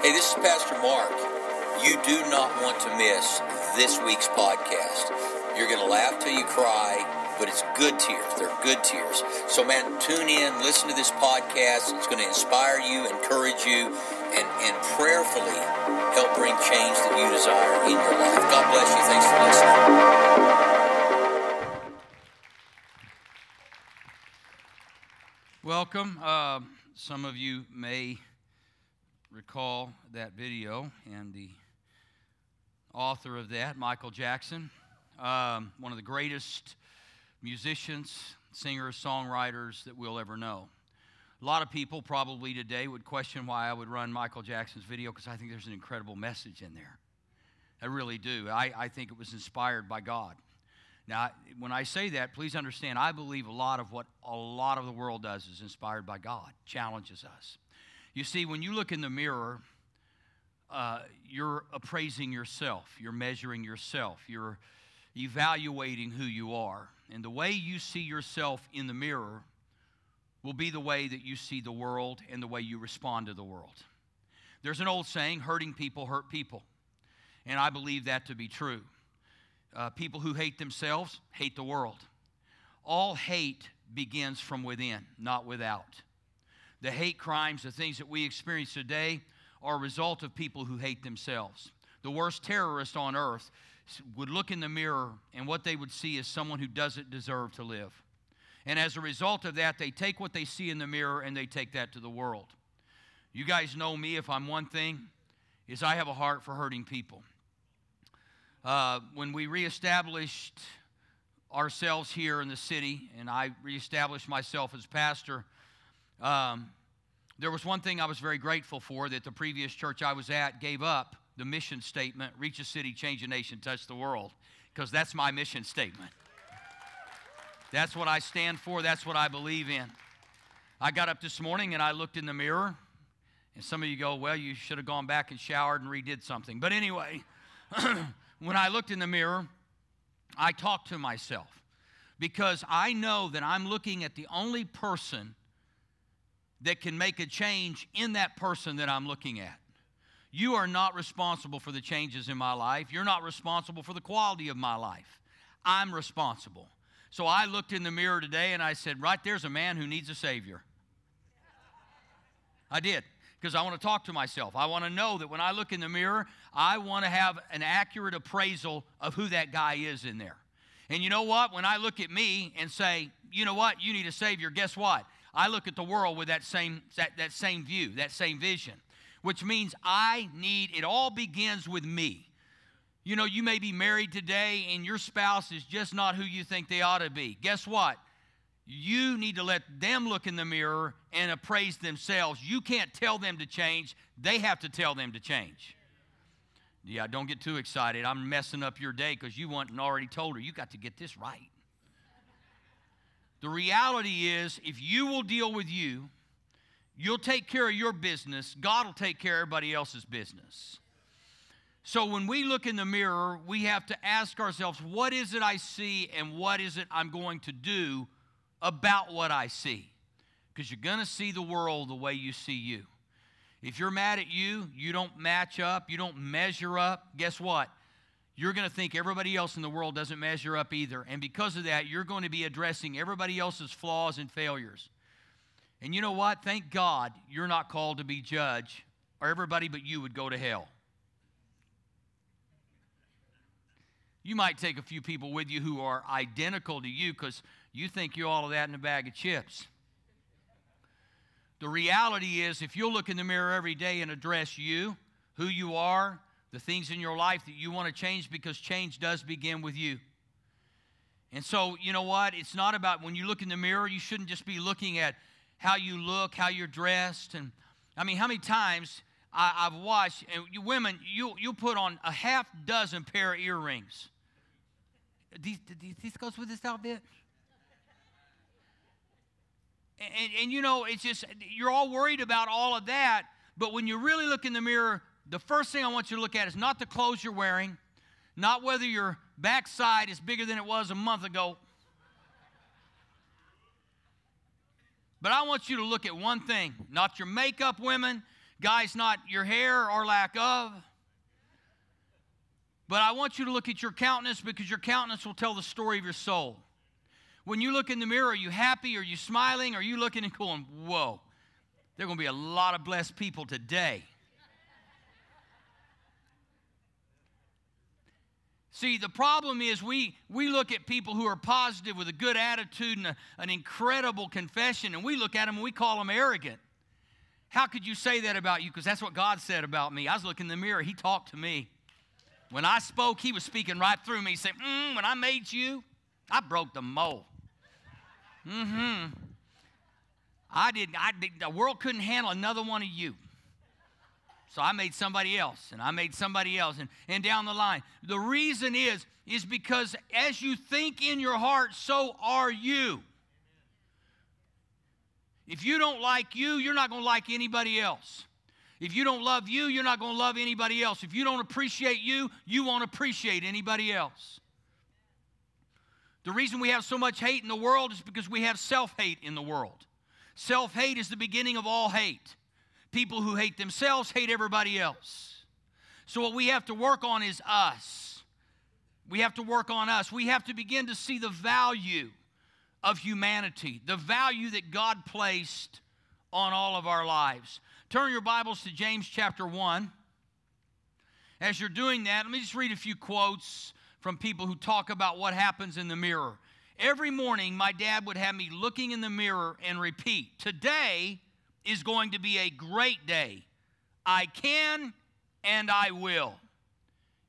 Hey, this is Pastor Mark. You do not want to miss this week's podcast. You're going to laugh till you cry, but it's good tears. They're good tears. So, man, tune in, listen to this podcast. It's going to inspire you, encourage you, and, and prayerfully help bring change that you desire in your life. God bless you. Thanks for listening. Welcome. Uh, some of you may recall that video and the author of that, Michael Jackson, um, one of the greatest musicians, singers, songwriters that we'll ever know. A lot of people probably today would question why I would run Michael Jackson's video because I think there's an incredible message in there. I really do. I, I think it was inspired by God. Now, when I say that, please understand, I believe a lot of what a lot of the world does is inspired by God, challenges us. You see, when you look in the mirror, uh, you're appraising yourself, you're measuring yourself, you're evaluating who you are. And the way you see yourself in the mirror will be the way that you see the world and the way you respond to the world. There's an old saying hurting people hurt people. And I believe that to be true. Uh, people who hate themselves hate the world. All hate begins from within, not without. The hate crimes, the things that we experience today, are a result of people who hate themselves. The worst terrorist on earth would look in the mirror, and what they would see is someone who doesn't deserve to live. And as a result of that, they take what they see in the mirror and they take that to the world. You guys know me, if I'm one thing, is I have a heart for hurting people. Uh, when we reestablished ourselves here in the city, and I reestablished myself as pastor, um, there was one thing I was very grateful for that the previous church I was at gave up the mission statement reach a city, change a nation, touch the world, because that's my mission statement. That's what I stand for, that's what I believe in. I got up this morning and I looked in the mirror, and some of you go, Well, you should have gone back and showered and redid something. But anyway, when I looked in the mirror, I talked to myself because I know that I'm looking at the only person that can make a change in that person that I'm looking at. You are not responsible for the changes in my life. You're not responsible for the quality of my life. I'm responsible. So I looked in the mirror today and I said, Right there's a man who needs a Savior. I did, because I want to talk to myself. I want to know that when I look in the mirror, I want to have an accurate appraisal of who that guy is in there. And you know what? When I look at me and say, You know what? You need a Savior, guess what? I look at the world with that same, that, that same view, that same vision, which means I need, it all begins with me. You know, you may be married today and your spouse is just not who you think they ought to be. Guess what? You need to let them look in the mirror and appraise themselves. You can't tell them to change, they have to tell them to change. Yeah, don't get too excited. I'm messing up your day because you and already told her you got to get this right. The reality is, if you will deal with you, you'll take care of your business, God will take care of everybody else's business. So when we look in the mirror, we have to ask ourselves, what is it I see and what is it I'm going to do about what I see? Because you're going to see the world the way you see you. If you're mad at you, you don't match up, you don't measure up, guess what? You're going to think everybody else in the world doesn't measure up either. And because of that, you're going to be addressing everybody else's flaws and failures. And you know what? Thank God you're not called to be judge, or everybody but you would go to hell. You might take a few people with you who are identical to you because you think you're all of that in a bag of chips. The reality is, if you'll look in the mirror every day and address you, who you are, the things in your life that you want to change because change does begin with you. And so, you know what? It's not about when you look in the mirror, you shouldn't just be looking at how you look, how you're dressed. And I mean, how many times I, have watched, and you women, you, you put on a half dozen pair of earrings. These, these goes with this outfit? And, and, and you know, it's just, you're all worried about all of that. But when you really look in the mirror, the first thing I want you to look at is not the clothes you're wearing, not whether your backside is bigger than it was a month ago. But I want you to look at one thing, not your makeup, women, Guys, not your hair or lack of. But I want you to look at your countenance because your countenance will tell the story of your soul. When you look in the mirror, are you happy? Are you smiling? Are you looking and going, whoa, there are going to be a lot of blessed people today? See, the problem is we, we look at people who are positive with a good attitude and a, an incredible confession, and we look at them and we call them arrogant. How could you say that about you? Because that's what God said about me. I was looking in the mirror, He talked to me. When I spoke, He was speaking right through me. He said, mm, When I made you, I broke the mold. Mm hmm. I didn't, I did, the world couldn't handle another one of you. So I made somebody else, and I made somebody else, and, and down the line. The reason is, is because as you think in your heart, so are you. If you don't like you, you're not going to like anybody else. If you don't love you, you're not going to love anybody else. If you don't appreciate you, you won't appreciate anybody else. The reason we have so much hate in the world is because we have self hate in the world. Self hate is the beginning of all hate. People who hate themselves hate everybody else. So, what we have to work on is us. We have to work on us. We have to begin to see the value of humanity, the value that God placed on all of our lives. Turn your Bibles to James chapter 1. As you're doing that, let me just read a few quotes from people who talk about what happens in the mirror. Every morning, my dad would have me looking in the mirror and repeat, Today is going to be a great day. I can and I will.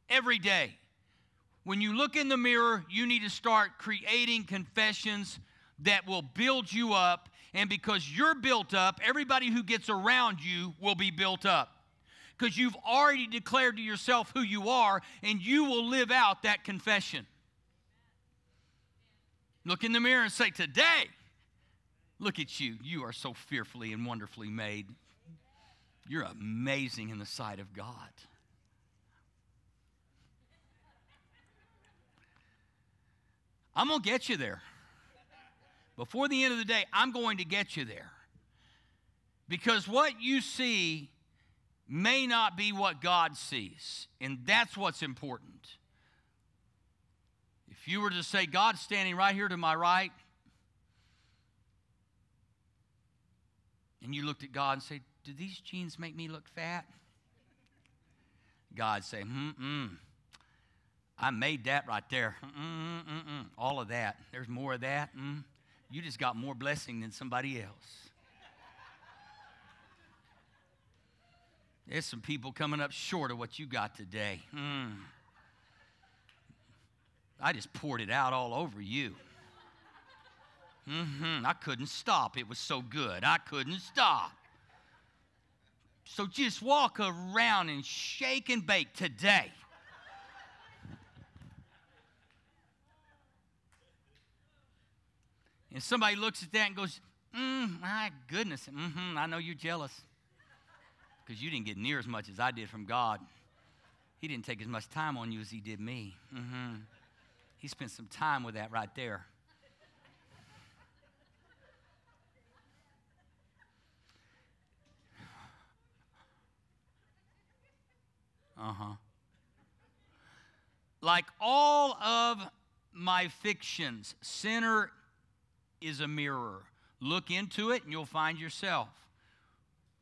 Every day. When you look in the mirror, you need to start creating confessions that will build you up. And because you're built up, everybody who gets around you will be built up. Because you've already declared to yourself who you are, and you will live out that confession. Look in the mirror and say, Today, look at you. You are so fearfully and wonderfully made. You're amazing in the sight of God. I'm going to get you there. Before the end of the day, I'm going to get you there. Because what you see may not be what God sees, and that's what's important. If you were to say, God's standing right here to my right, and you looked at God and said, Do these jeans make me look fat? God say, mm mm. I made that right there. Mm-mm-mm-mm. All of that. There's more of that. Mm. You just got more blessing than somebody else. There's some people coming up short of what you got today. Mm. I just poured it out all over you. Mm-hmm. I couldn't stop. It was so good. I couldn't stop. So just walk around and shake and bake today. And somebody looks at that and goes, mm, my goodness, mm-hmm, I know you're jealous because you didn't get near as much as I did from God. He didn't take as much time on you as he did me. Mm-hmm. He spent some time with that right there. Uh huh. Like all of my fictions, Sinner is a mirror. Look into it and you'll find yourself.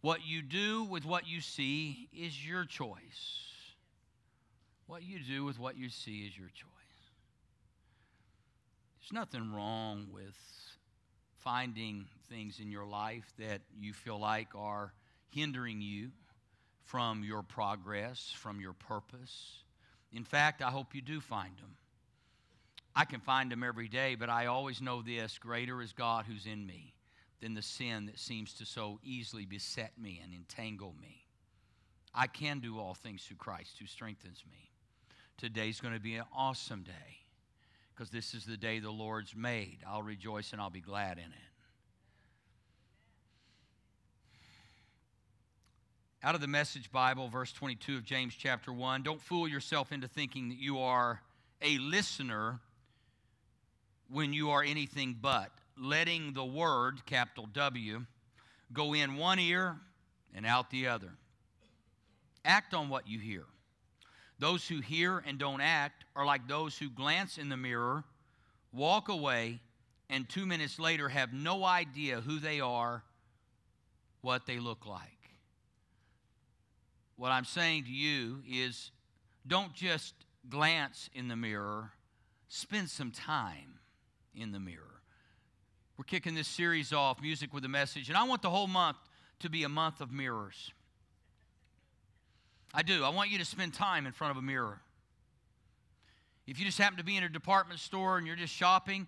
What you do with what you see is your choice. What you do with what you see is your choice. There's nothing wrong with finding things in your life that you feel like are hindering you from your progress, from your purpose. In fact, I hope you do find them. I can find them every day, but I always know this greater is God who's in me than the sin that seems to so easily beset me and entangle me. I can do all things through Christ who strengthens me. Today's going to be an awesome day because this is the day the Lord's made. I'll rejoice and I'll be glad in it. Out of the Message Bible, verse 22 of James chapter 1 Don't fool yourself into thinking that you are a listener when you are anything but, letting the word, capital W, go in one ear and out the other. Act on what you hear. Those who hear and don't act are like those who glance in the mirror, walk away, and two minutes later have no idea who they are, what they look like. What I'm saying to you is don't just glance in the mirror, spend some time in the mirror. We're kicking this series off, Music with a Message, and I want the whole month to be a month of mirrors. I do. I want you to spend time in front of a mirror. If you just happen to be in a department store and you're just shopping,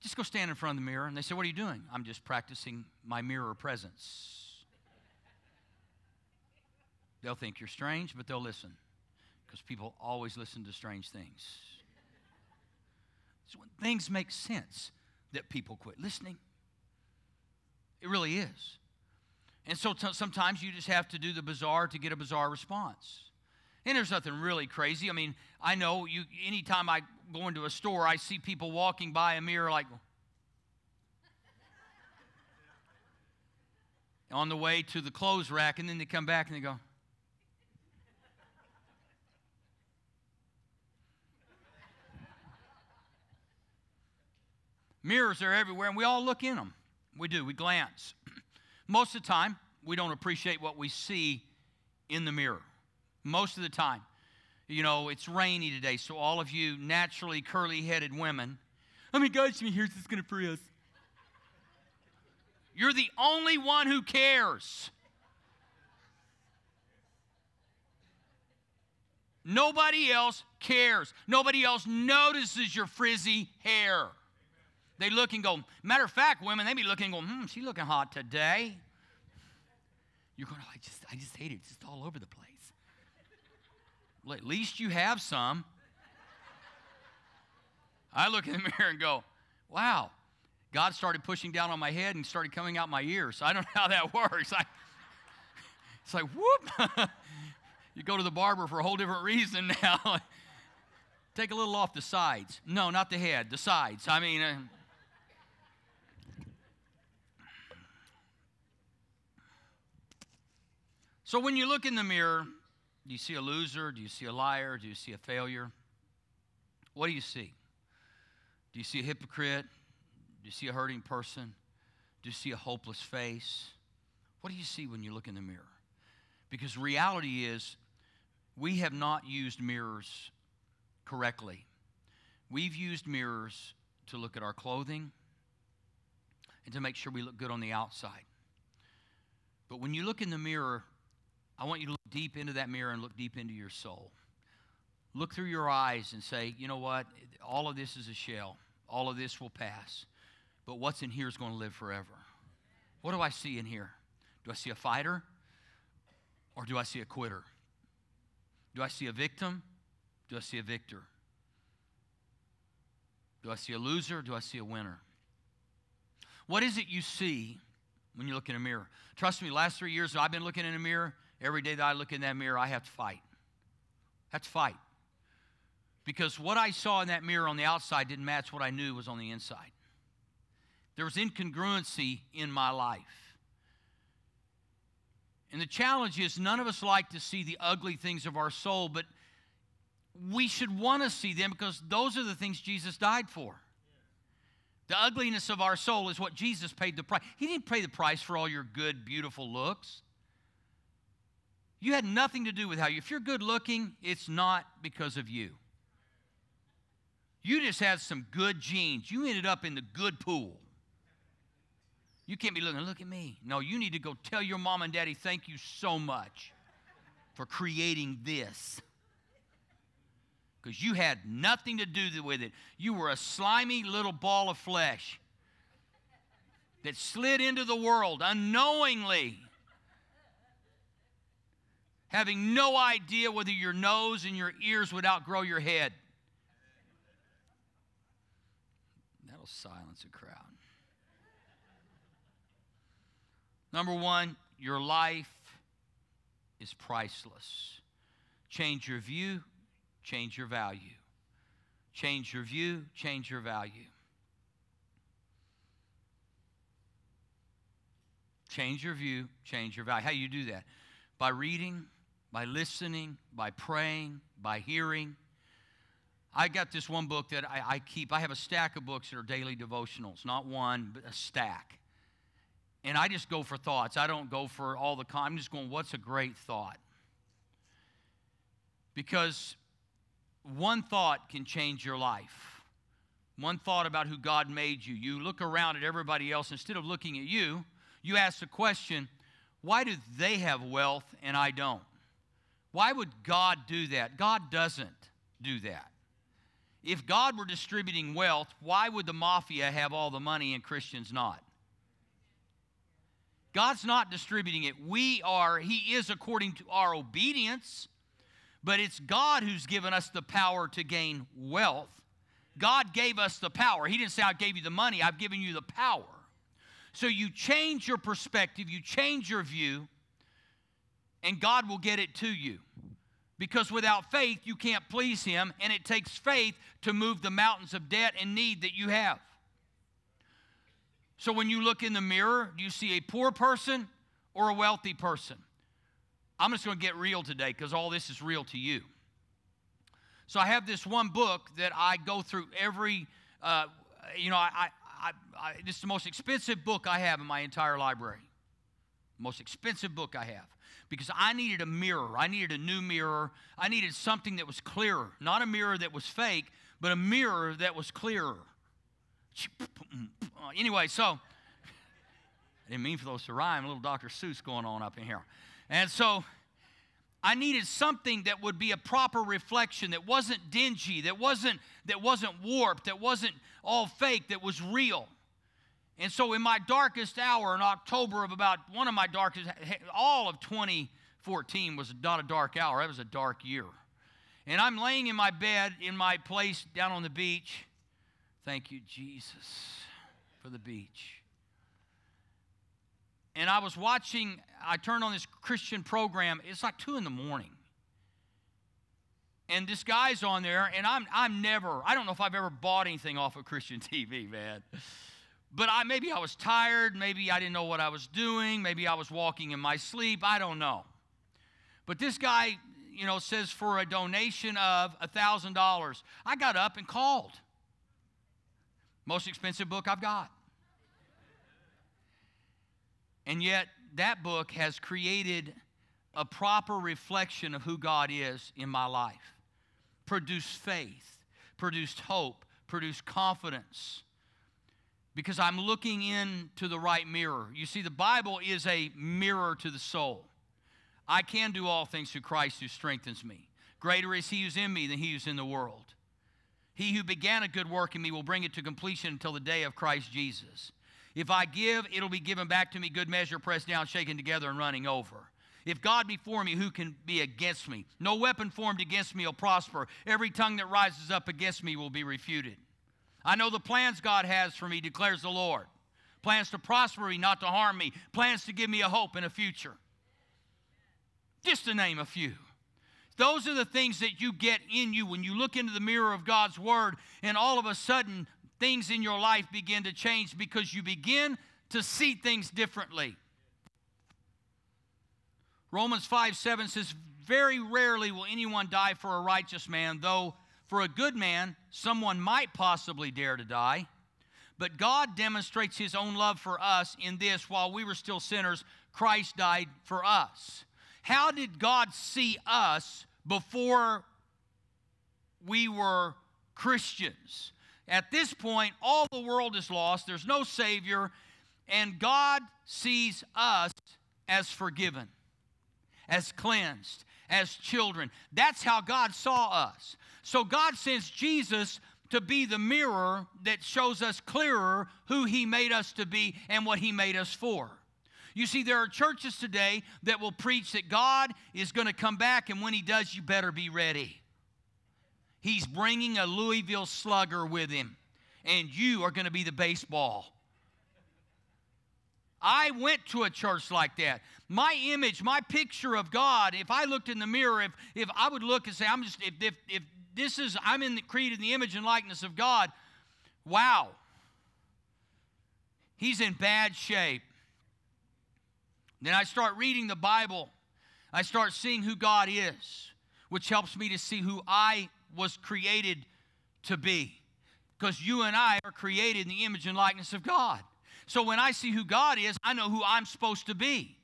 just go stand in front of the mirror. And they say, What are you doing? I'm just practicing my mirror presence. They'll think you're strange, but they'll listen because people always listen to strange things. So when things make sense, that people quit listening. It really is. And so t- sometimes you just have to do the bizarre to get a bizarre response. And there's nothing really crazy. I mean, I know you anytime I go into a store, I see people walking by a mirror like on the way to the clothes rack, and then they come back and they go, Mirrors are everywhere, and we all look in them. We do, we glance. Most of the time, we don't appreciate what we see in the mirror. Most of the time. You know, it's rainy today, so all of you naturally curly headed women, how many guys from here's this going to free us? You're the only one who cares. Nobody else cares. Nobody else notices your frizzy hair. They look and go, matter of fact, women, they be looking and go, hmm, she looking hot today. You're going, oh, I just, I just hate it. It's just all over the place. Well, at least you have some. I look in the mirror and go, wow, God started pushing down on my head and started coming out my ears. I don't know how that works. I, it's like, whoop. you go to the barber for a whole different reason now. Take a little off the sides. No, not the head, the sides. I mean, uh, So when you look in the mirror, do you see a loser? Do you see a liar? Do you see a failure? What do you see? Do you see a hypocrite? Do you see a hurting person? Do you see a hopeless face? What do you see when you look in the mirror? Because reality is, we have not used mirrors correctly. We've used mirrors to look at our clothing and to make sure we look good on the outside. But when you look in the mirror, I want you to look deep into that mirror and look deep into your soul. Look through your eyes and say, you know what? All of this is a shell. All of this will pass. But what's in here is going to live forever. What do I see in here? Do I see a fighter or do I see a quitter? Do I see a victim? Do I see a victor? Do I see a loser? do I see a winner? What is it you see when you look in a mirror? Trust me, last three years I've been looking in a mirror, Every day that I look in that mirror, I have to fight. I have to fight. Because what I saw in that mirror on the outside didn't match what I knew was on the inside. There was incongruency in my life. And the challenge is none of us like to see the ugly things of our soul, but we should want to see them because those are the things Jesus died for. The ugliness of our soul is what Jesus paid the price. He didn't pay the price for all your good, beautiful looks. You had nothing to do with how you. If you're good looking, it's not because of you. You just had some good genes. You ended up in the good pool. You can't be looking, look at me. No, you need to go tell your mom and daddy, thank you so much for creating this. Because you had nothing to do with it. You were a slimy little ball of flesh that slid into the world unknowingly having no idea whether your nose and your ears would outgrow your head. That'll silence a crowd. Number one, your life is priceless. Change your view, change your value. Change your view, change your value. Change your view, change your value. How do you do that? By reading, by listening, by praying, by hearing. I got this one book that I, I, keep. I have a stack of books that are daily devotionals, not one, but a stack. And I just go for thoughts. I don't go for all the. I'm just going, what's a great thought? Because one thought can change your life. One thought about who God made you. You look around at everybody else, instead of looking at you, you ask the question, why do they have wealth and I don't? Why would God do that? God doesn't do that. If God were distributing wealth, why would the mafia have all the money and Christians not? God's not distributing it. We are, He is according to our obedience, but it's God who's given us the power to gain wealth. God gave us the power. He didn't say, I gave you the money, I've given you the power. So you change your perspective, you change your view, and God will get it to you. Because without faith, you can't please Him, and it takes faith to move the mountains of debt and need that you have. So when you look in the mirror, do you see a poor person or a wealthy person? I'm just going to get real today because all this is real to you. So I have this one book that I go through every, uh, you know, I, I, I, this is the most expensive book I have in my entire library. Most expensive book I have because I needed a mirror. I needed a new mirror. I needed something that was clearer, not a mirror that was fake, but a mirror that was clearer. Anyway, so I didn't mean for those to rhyme. A little Dr. Seuss going on up in here. And so I needed something that would be a proper reflection, that wasn't dingy, that wasn't, that wasn't warped, that wasn't all fake, that was real. And so, in my darkest hour in October of about one of my darkest, all of 2014 was not a dark hour, it was a dark year. And I'm laying in my bed in my place down on the beach. Thank you, Jesus, for the beach and I was watching, I turned on this Christian program. It's like two in the morning. And this guy's on there, and I'm, I'm never, I don't know if I've ever bought anything off of Christian TV, man. But I, maybe I was tired. Maybe I didn't know what I was doing. Maybe I was walking in my sleep. I don't know. But this guy, you know, says for a donation of a $1,000. I got up and called. Most expensive book I've got. And yet, that book has created a proper reflection of who God is in my life. Produced faith, produced hope, produced confidence. Because I'm looking into the right mirror. You see, the Bible is a mirror to the soul. I can do all things through Christ who strengthens me. Greater is he who's in me than he who's in the world. He who began a good work in me will bring it to completion until the day of Christ Jesus. If I give, it'll be given back to me, good measure, pressed down, shaken together, and running over. If God be for me, who can be against me? No weapon formed against me will prosper. Every tongue that rises up against me will be refuted. I know the plans God has for me, declares the Lord. Plans to prosper me, not to harm me. Plans to give me a hope and a future. Just to name a few. Those are the things that you get in you when you look into the mirror of God's Word, and all of a sudden, things in your life begin to change because you begin to see things differently. Romans 5 7 says, Very rarely will anyone die for a righteous man, though for a good man, someone might possibly dare to die. But God demonstrates his own love for us in this while we were still sinners, Christ died for us. How did God see us before we were Christians? At this point, all the world is lost, there's no Savior, and God sees us as forgiven, as cleansed, as children. That's how God saw us. So God sends Jesus to be the mirror that shows us clearer who He made us to be and what He made us for. You see, there are churches today that will preach that God is going to come back, and when He does, you better be ready. He's bringing a Louisville slugger with him, and you are going to be the baseball. I went to a church like that. My image, my picture of God, if I looked in the mirror, if, if I would look and say, I'm just, if, if, if this is, I'm in the, created in the image and likeness of God, wow. He's in bad shape. Then I start reading the Bible. I start seeing who God is, which helps me to see who I was created to be. Because you and I are created in the image and likeness of God. So when I see who God is, I know who I'm supposed to be.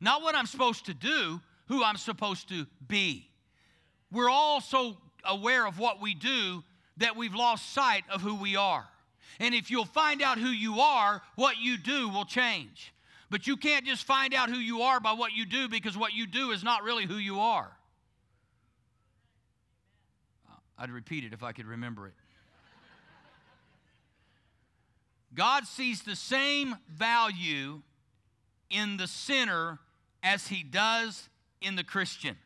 Not what I'm supposed to do, who I'm supposed to be. We're all so aware of what we do that we've lost sight of who we are. And if you'll find out who you are, what you do will change. But you can't just find out who you are by what you do because what you do is not really who you are. Uh, I'd repeat it if I could remember it. God sees the same value in the sinner as he does in the Christian.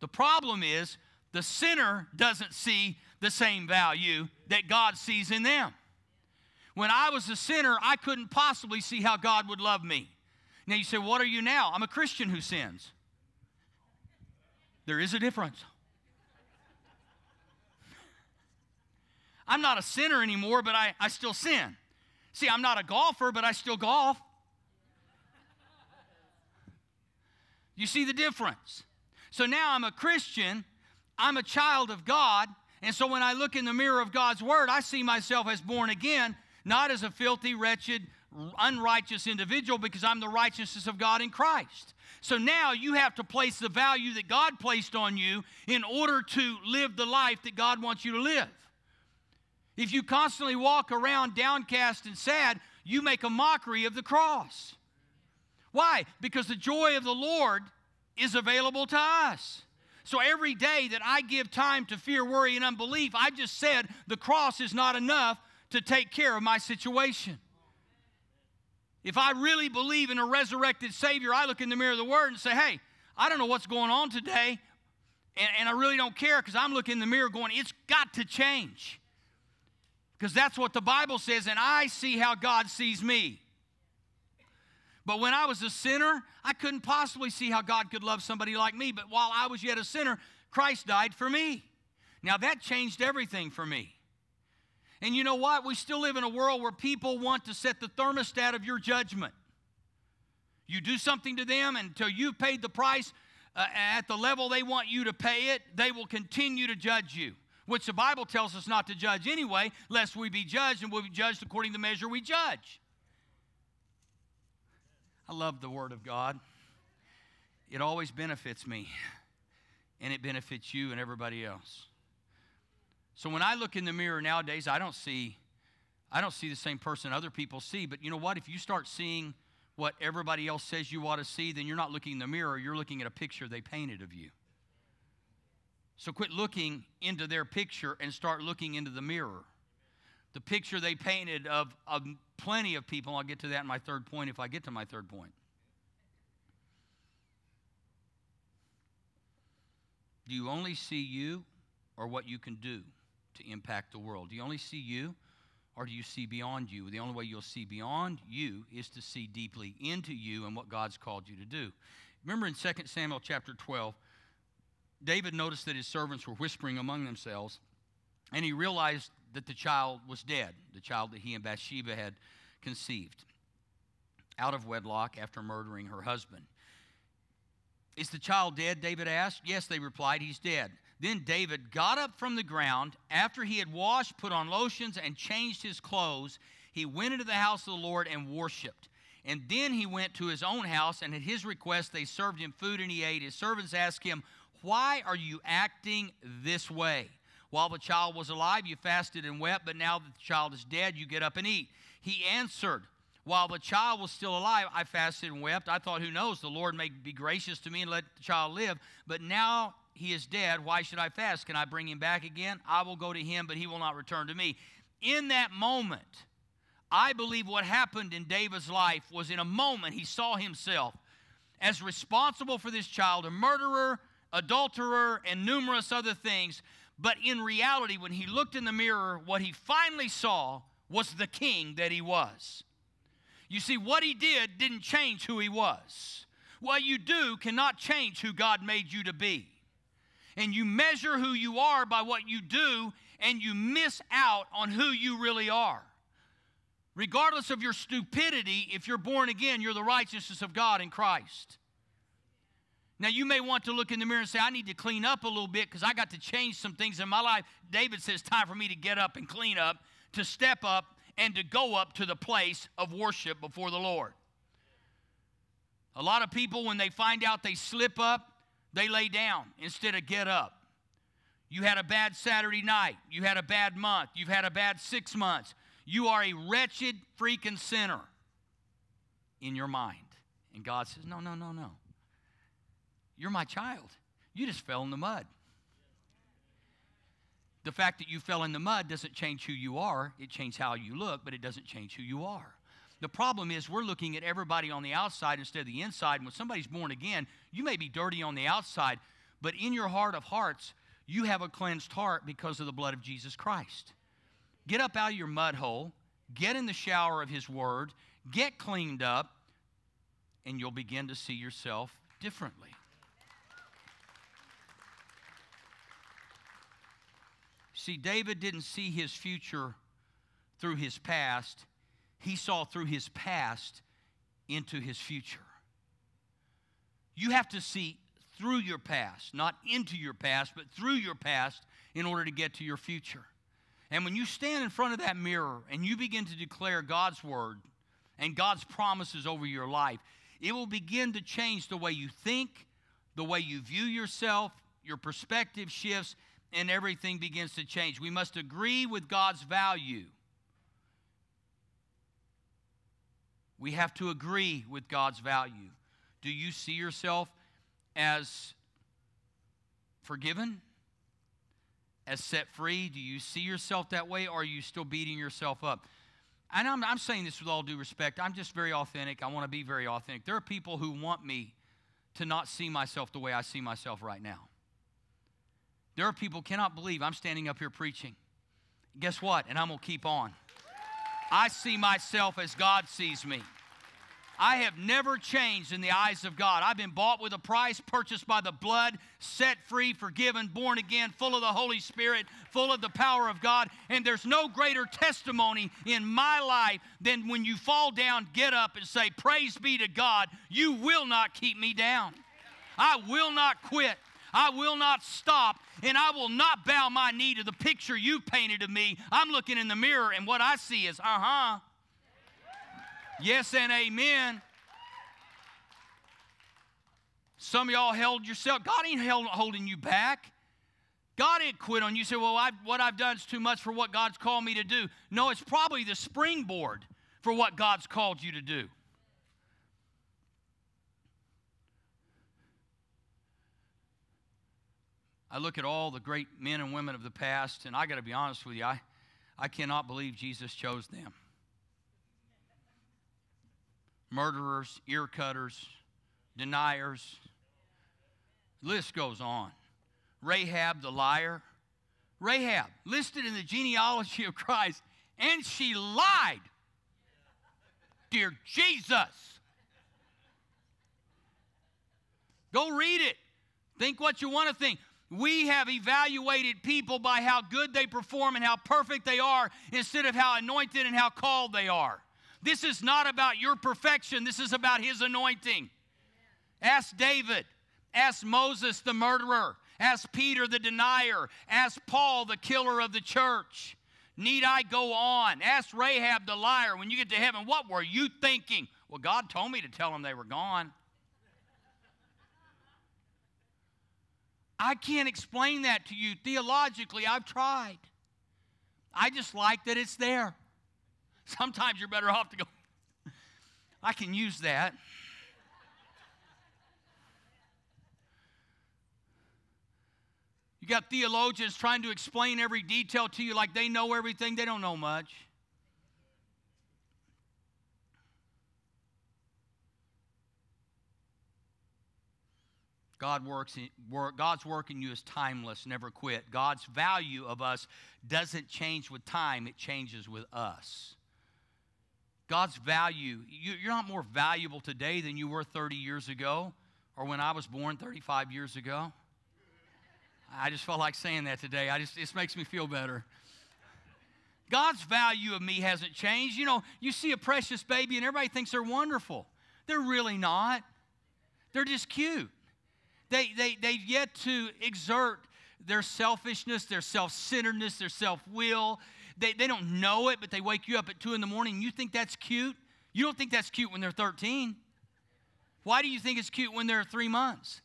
The problem is the sinner doesn't see the same value that God sees in them. When I was a sinner, I couldn't possibly see how God would love me. Now you say, What are you now? I'm a Christian who sins. There is a difference. I'm not a sinner anymore, but I, I still sin. See, I'm not a golfer, but I still golf. You see the difference? So now I'm a Christian, I'm a child of God, and so when I look in the mirror of God's Word, I see myself as born again, not as a filthy, wretched, unrighteous individual, because I'm the righteousness of God in Christ. So now you have to place the value that God placed on you in order to live the life that God wants you to live. If you constantly walk around downcast and sad, you make a mockery of the cross. Why? Because the joy of the Lord is available to us. So every day that I give time to fear, worry, and unbelief, I just said the cross is not enough to take care of my situation. If I really believe in a resurrected Savior, I look in the mirror of the Word and say, hey, I don't know what's going on today, and, and I really don't care because I'm looking in the mirror going, it's got to change. Because that's what the Bible says, and I see how God sees me. But when I was a sinner, I couldn't possibly see how God could love somebody like me. But while I was yet a sinner, Christ died for me. Now that changed everything for me. And you know what? We still live in a world where people want to set the thermostat of your judgment. You do something to them until you've paid the price uh, at the level they want you to pay it, they will continue to judge you which the Bible tells us not to judge anyway, lest we be judged and we'll be judged according to the measure we judge. I love the Word of God. It always benefits me, and it benefits you and everybody else. So when I look in the mirror nowadays, I don't see I don't see the same person other people see, but you know what? If you start seeing what everybody else says you ought to see, then you're not looking in the mirror, you're looking at a picture they painted of you. So quit looking into their picture and start looking into the mirror. The picture they painted of, of plenty of people, I'll get to that in my third point if I get to my third point. Do you only see you or what you can do to impact the world? Do you only see you or do you see beyond you? The only way you'll see beyond you is to see deeply into you and what God's called you to do. Remember in 2 Samuel chapter 12, David noticed that his servants were whispering among themselves, and he realized that the child was dead, the child that he and Bathsheba had conceived out of wedlock after murdering her husband. Is the child dead? David asked. Yes, they replied, he's dead. Then David got up from the ground. After he had washed, put on lotions, and changed his clothes, he went into the house of the Lord and worshiped. And then he went to his own house, and at his request, they served him food and he ate. His servants asked him, why are you acting this way? While the child was alive, you fasted and wept, but now that the child is dead, you get up and eat. He answered, While the child was still alive, I fasted and wept. I thought, Who knows? The Lord may be gracious to me and let the child live. But now he is dead. Why should I fast? Can I bring him back again? I will go to him, but he will not return to me. In that moment, I believe what happened in David's life was in a moment he saw himself as responsible for this child, a murderer, adulterer, and numerous other things. But in reality, when he looked in the mirror, what he finally saw was the king that he was. You see, what he did didn't change who he was. What you do cannot change who God made you to be. And you measure who you are by what you do, and you miss out on who you really are. Regardless of your stupidity, if you're born again, you're the righteousness of God in Christ. Now, you may want to look in the mirror and say, I need to clean up a little bit because I got to change some things in my life. David says, time for me to get up and clean up, to step up, and to go up to the place of worship before the Lord. A lot of people, when they find out they slip up, they lay down instead of get up. You had a bad Saturday night. You had a bad month. You've had a bad six months. You are a wretched freaking sinner in your mind. And God says, No, no, no, no. You're my child. You just fell in the mud. The fact that you fell in the mud doesn't change who you are. It changes how you look, but it doesn't change who you are. The problem is we're looking at everybody on the outside instead of the inside. And when somebody's born again, you may be dirty on the outside, but in your heart of hearts, you have a cleansed heart because of the blood of Jesus Christ. Get up out of your mud hole, get in the shower of His Word, get cleaned up, and you'll begin to see yourself differently. See, David didn't see his future through his past, he saw through his past into his future. You have to see through your past, not into your past, but through your past in order to get to your future. And when you stand in front of that mirror and you begin to declare God's word and God's promises over your life, it will begin to change the way you think, the way you view yourself, your perspective shifts, and everything begins to change. We must agree with God's value. We have to agree with God's value. Do you see yourself as forgiven? As set free? Do you see yourself that way, or are you still beating yourself up? And I'm, I'm saying this with all due respect. I'm just very authentic. I want to be very authentic. There are people who want me to not see myself the way I see myself right now. There are people cannot believe I'm standing up here preaching. Guess what? And I'm going to keep on. I see myself as God sees me. I have never changed in the eyes of God. I've been bought with a price, purchased by the blood, set free, forgiven, born again, full of the Holy Spirit, full of the power of God. And there's no greater testimony in my life than when you fall down, get up, and say, Praise be to God, you will not keep me down. I will not quit. I will not stop and I will not bow my knee to the picture you painted of me. I'm looking in the mirror and what I see is, uh huh. Yes and amen. Some of y'all held yourself. God ain't held, holding you back. God ain't quit on you. you say, well, I've, what I've done is too much for what God's called me to do. No, it's probably the springboard for what God's called you to do. I look at all the great men and women of the past, and I got to be honest with you, I, I cannot believe Jesus chose them. Murderers, ear cutters, deniers, list goes on. Rahab the liar. Rahab, listed in the genealogy of Christ, and she lied. Dear Jesus. Go read it. Think what you want to think. We have evaluated people by how good they perform and how perfect they are instead of how anointed and how called they are. This is not about your perfection, this is about His anointing. Ask David, ask Moses, the murderer, ask Peter, the denier, ask Paul, the killer of the church. Need I go on? Ask Rahab, the liar, when you get to heaven, what were you thinking? Well, God told me to tell them they were gone. I can't explain that to you theologically. I've tried. I just like that it's there. Sometimes you're better off to go, I can use that. You got theologians trying to explain every detail to you like they know everything, they don't know much. God works in, work, God's work in you is timeless, never quit. God's value of us doesn't change with time, it changes with us. God's value, you, you're not more valuable today than you were 30 years ago or when I was born 35 years ago. I just felt like saying that today. I just, it makes me feel better. God's value of me hasn't changed. You know, you see a precious baby and everybody thinks they're wonderful. They're really not. They're just cute. They, they, they've yet to exert their selfishness, their self centeredness, their self will. They, they don't know it, but they wake you up at 2 in the morning you think that's cute. You don't think that's cute when they're 13. Why do you think it's cute when they're three months?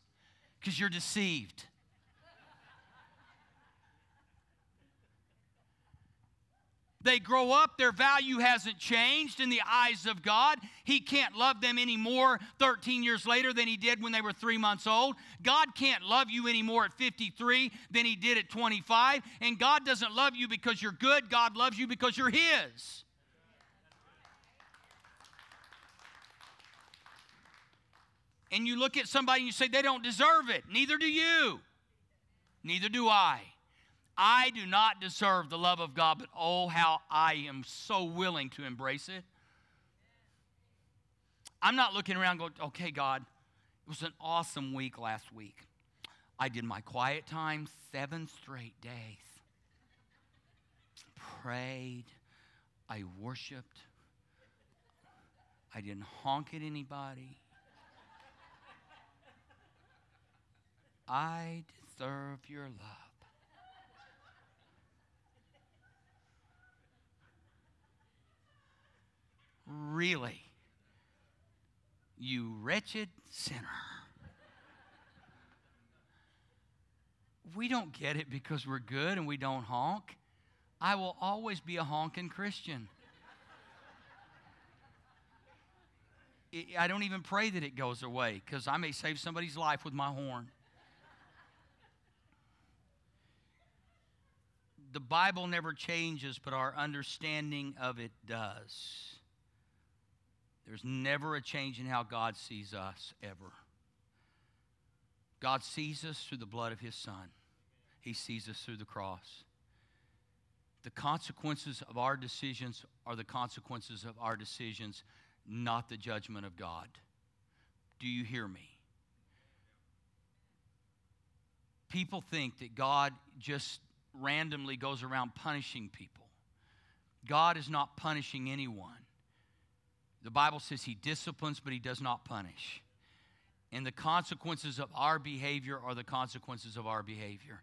Because you're deceived. They grow up, their value hasn't changed in the eyes of God. He can't love them anymore 13 years later than he did when they were three months old. God can't love you anymore at 53 than he did at 25. And God doesn't love you because you're good, God loves you because you're His. And you look at somebody and you say, they don't deserve it. Neither do you. Neither do I. I do not deserve the love of God, but oh, how I am so willing to embrace it. I'm not looking around going, okay, God, it was an awesome week last week. I did my quiet time seven straight days. Prayed. I worshiped. I didn't honk at anybody. I deserve your love. Really? You wretched sinner. We don't get it because we're good and we don't honk. I will always be a honking Christian. I don't even pray that it goes away because I may save somebody's life with my horn. The Bible never changes, but our understanding of it does. There's never a change in how God sees us, ever. God sees us through the blood of His Son, He sees us through the cross. The consequences of our decisions are the consequences of our decisions, not the judgment of God. Do you hear me? People think that God just randomly goes around punishing people. God is not punishing anyone. The Bible says he disciplines, but he does not punish. And the consequences of our behavior are the consequences of our behavior.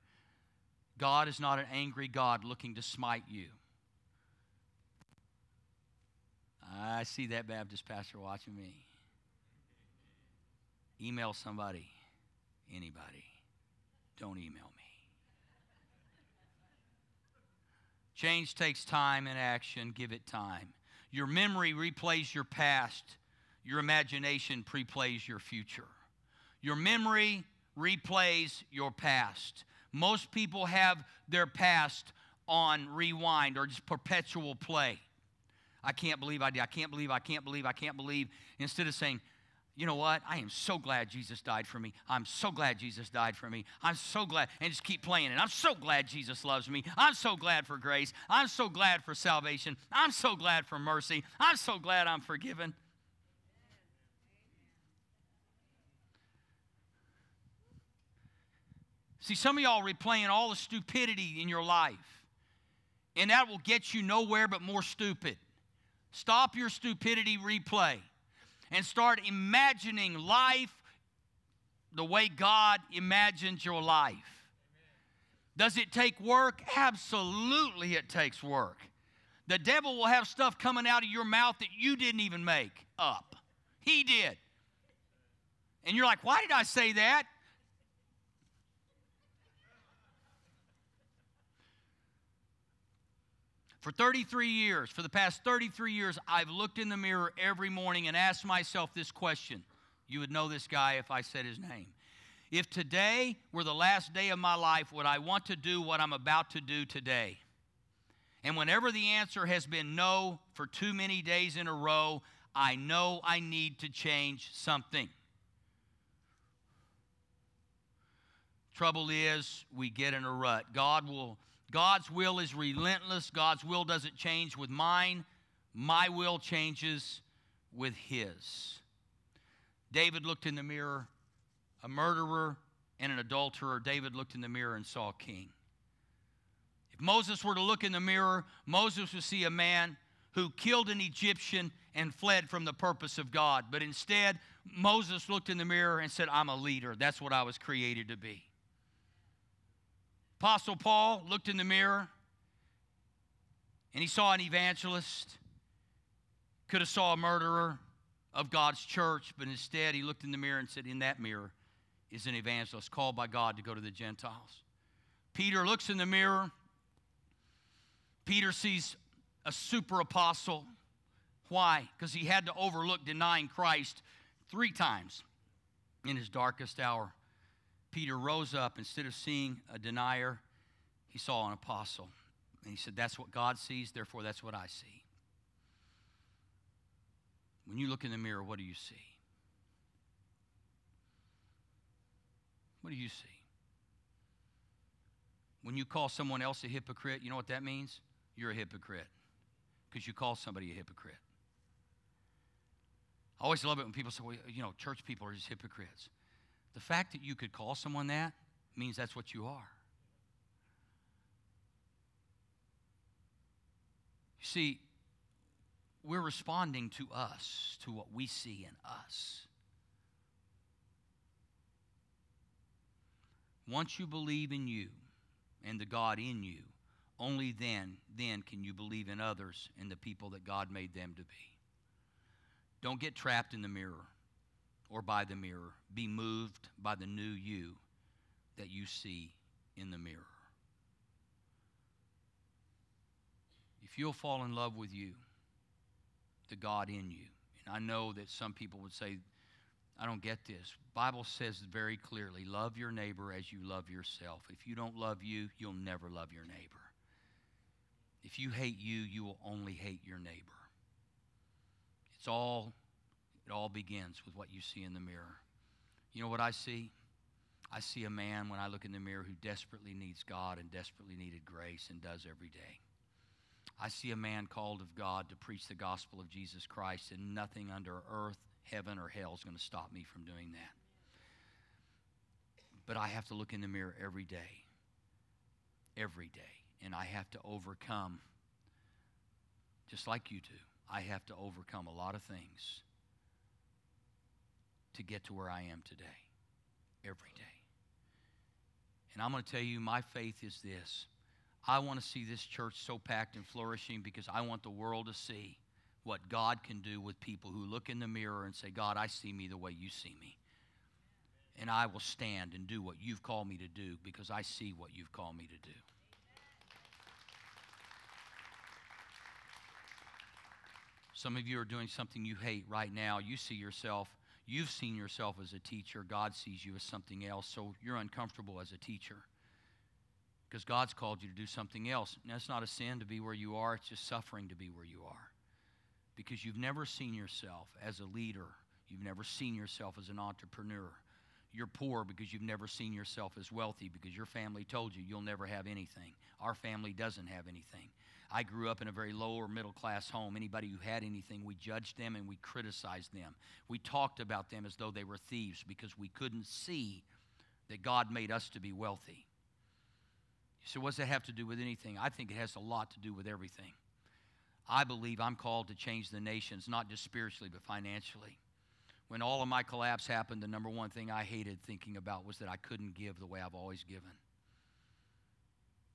God is not an angry God looking to smite you. I see that Baptist pastor watching me. Email somebody, anybody. Don't email me. Change takes time and action. Give it time. Your memory replays your past, your imagination preplays your future. Your memory replays your past. Most people have their past on rewind or just perpetual play. I can't believe I did. I can't believe, I can't believe, I can't believe. Instead of saying, you know what? I am so glad Jesus died for me. I'm so glad Jesus died for me. I'm so glad. And just keep playing it. I'm so glad Jesus loves me. I'm so glad for grace. I'm so glad for salvation. I'm so glad for mercy. I'm so glad I'm forgiven. See, some of y'all replaying all the stupidity in your life, and that will get you nowhere but more stupid. Stop your stupidity replay and start imagining life the way God imagines your life. Does it take work? Absolutely, it takes work. The devil will have stuff coming out of your mouth that you didn't even make up. He did. And you're like, why did I say that? For 33 years, for the past 33 years, I've looked in the mirror every morning and asked myself this question. You would know this guy if I said his name. If today were the last day of my life, would I want to do what I'm about to do today? And whenever the answer has been no for too many days in a row, I know I need to change something. Trouble is, we get in a rut. God will God's will is relentless. God's will doesn't change with mine. My will changes with His. David looked in the mirror, a murderer and an adulterer. David looked in the mirror and saw a king. If Moses were to look in the mirror, Moses would see a man who killed an Egyptian and fled from the purpose of God. But instead, Moses looked in the mirror and said, I'm a leader. That's what I was created to be. Apostle Paul looked in the mirror and he saw an evangelist. Could have saw a murderer of God's church, but instead he looked in the mirror and said, In that mirror is an evangelist called by God to go to the Gentiles. Peter looks in the mirror. Peter sees a super apostle. Why? Because he had to overlook denying Christ three times in his darkest hour. Peter rose up. Instead of seeing a denier, he saw an apostle. And he said, That's what God sees, therefore, that's what I see. When you look in the mirror, what do you see? What do you see? When you call someone else a hypocrite, you know what that means? You're a hypocrite because you call somebody a hypocrite. I always love it when people say, well, you know, church people are just hypocrites. The fact that you could call someone that means that's what you are. You see, we're responding to us, to what we see in us. Once you believe in you and the God in you, only then then can you believe in others and the people that God made them to be. Don't get trapped in the mirror or by the mirror. Be moved by the new you that you see in the mirror. If you'll fall in love with you, the God in you, and I know that some people would say, I don't get this. Bible says very clearly, love your neighbor as you love yourself. If you don't love you, you'll never love your neighbor. If you hate you, you will only hate your neighbor. It's all it all begins with what you see in the mirror. You know what I see? I see a man when I look in the mirror who desperately needs God and desperately needed grace and does every day. I see a man called of God to preach the gospel of Jesus Christ, and nothing under earth, heaven, or hell is going to stop me from doing that. But I have to look in the mirror every day. Every day and I have to overcome, just like you do, I have to overcome a lot of things to get to where I am today, every day. And I'm going to tell you, my faith is this. I want to see this church so packed and flourishing because I want the world to see what God can do with people who look in the mirror and say, God, I see me the way you see me. And I will stand and do what you've called me to do because I see what you've called me to do. Some of you are doing something you hate right now. You see yourself, you've seen yourself as a teacher. God sees you as something else, so you're uncomfortable as a teacher because God's called you to do something else. Now, it's not a sin to be where you are, it's just suffering to be where you are because you've never seen yourself as a leader, you've never seen yourself as an entrepreneur. You're poor because you've never seen yourself as wealthy because your family told you you'll never have anything. Our family doesn't have anything. I grew up in a very low or middle class home. Anybody who had anything, we judged them and we criticized them. We talked about them as though they were thieves because we couldn't see that God made us to be wealthy. So, what does that have to do with anything? I think it has a lot to do with everything. I believe I'm called to change the nations, not just spiritually, but financially. When all of my collapse happened, the number one thing I hated thinking about was that I couldn't give the way I've always given.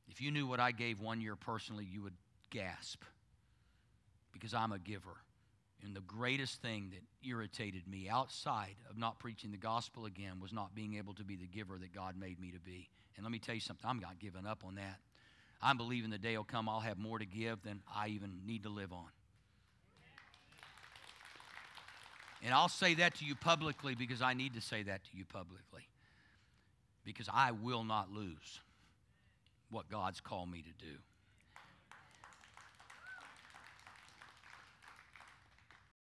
If you knew what I gave one year personally, you would gasp because I'm a giver. And the greatest thing that irritated me outside of not preaching the gospel again was not being able to be the giver that God made me to be. And let me tell you something, I'm not giving up on that. I'm believing the day will come I'll have more to give than I even need to live on. And I'll say that to you publicly because I need to say that to you publicly. Because I will not lose what God's called me to do.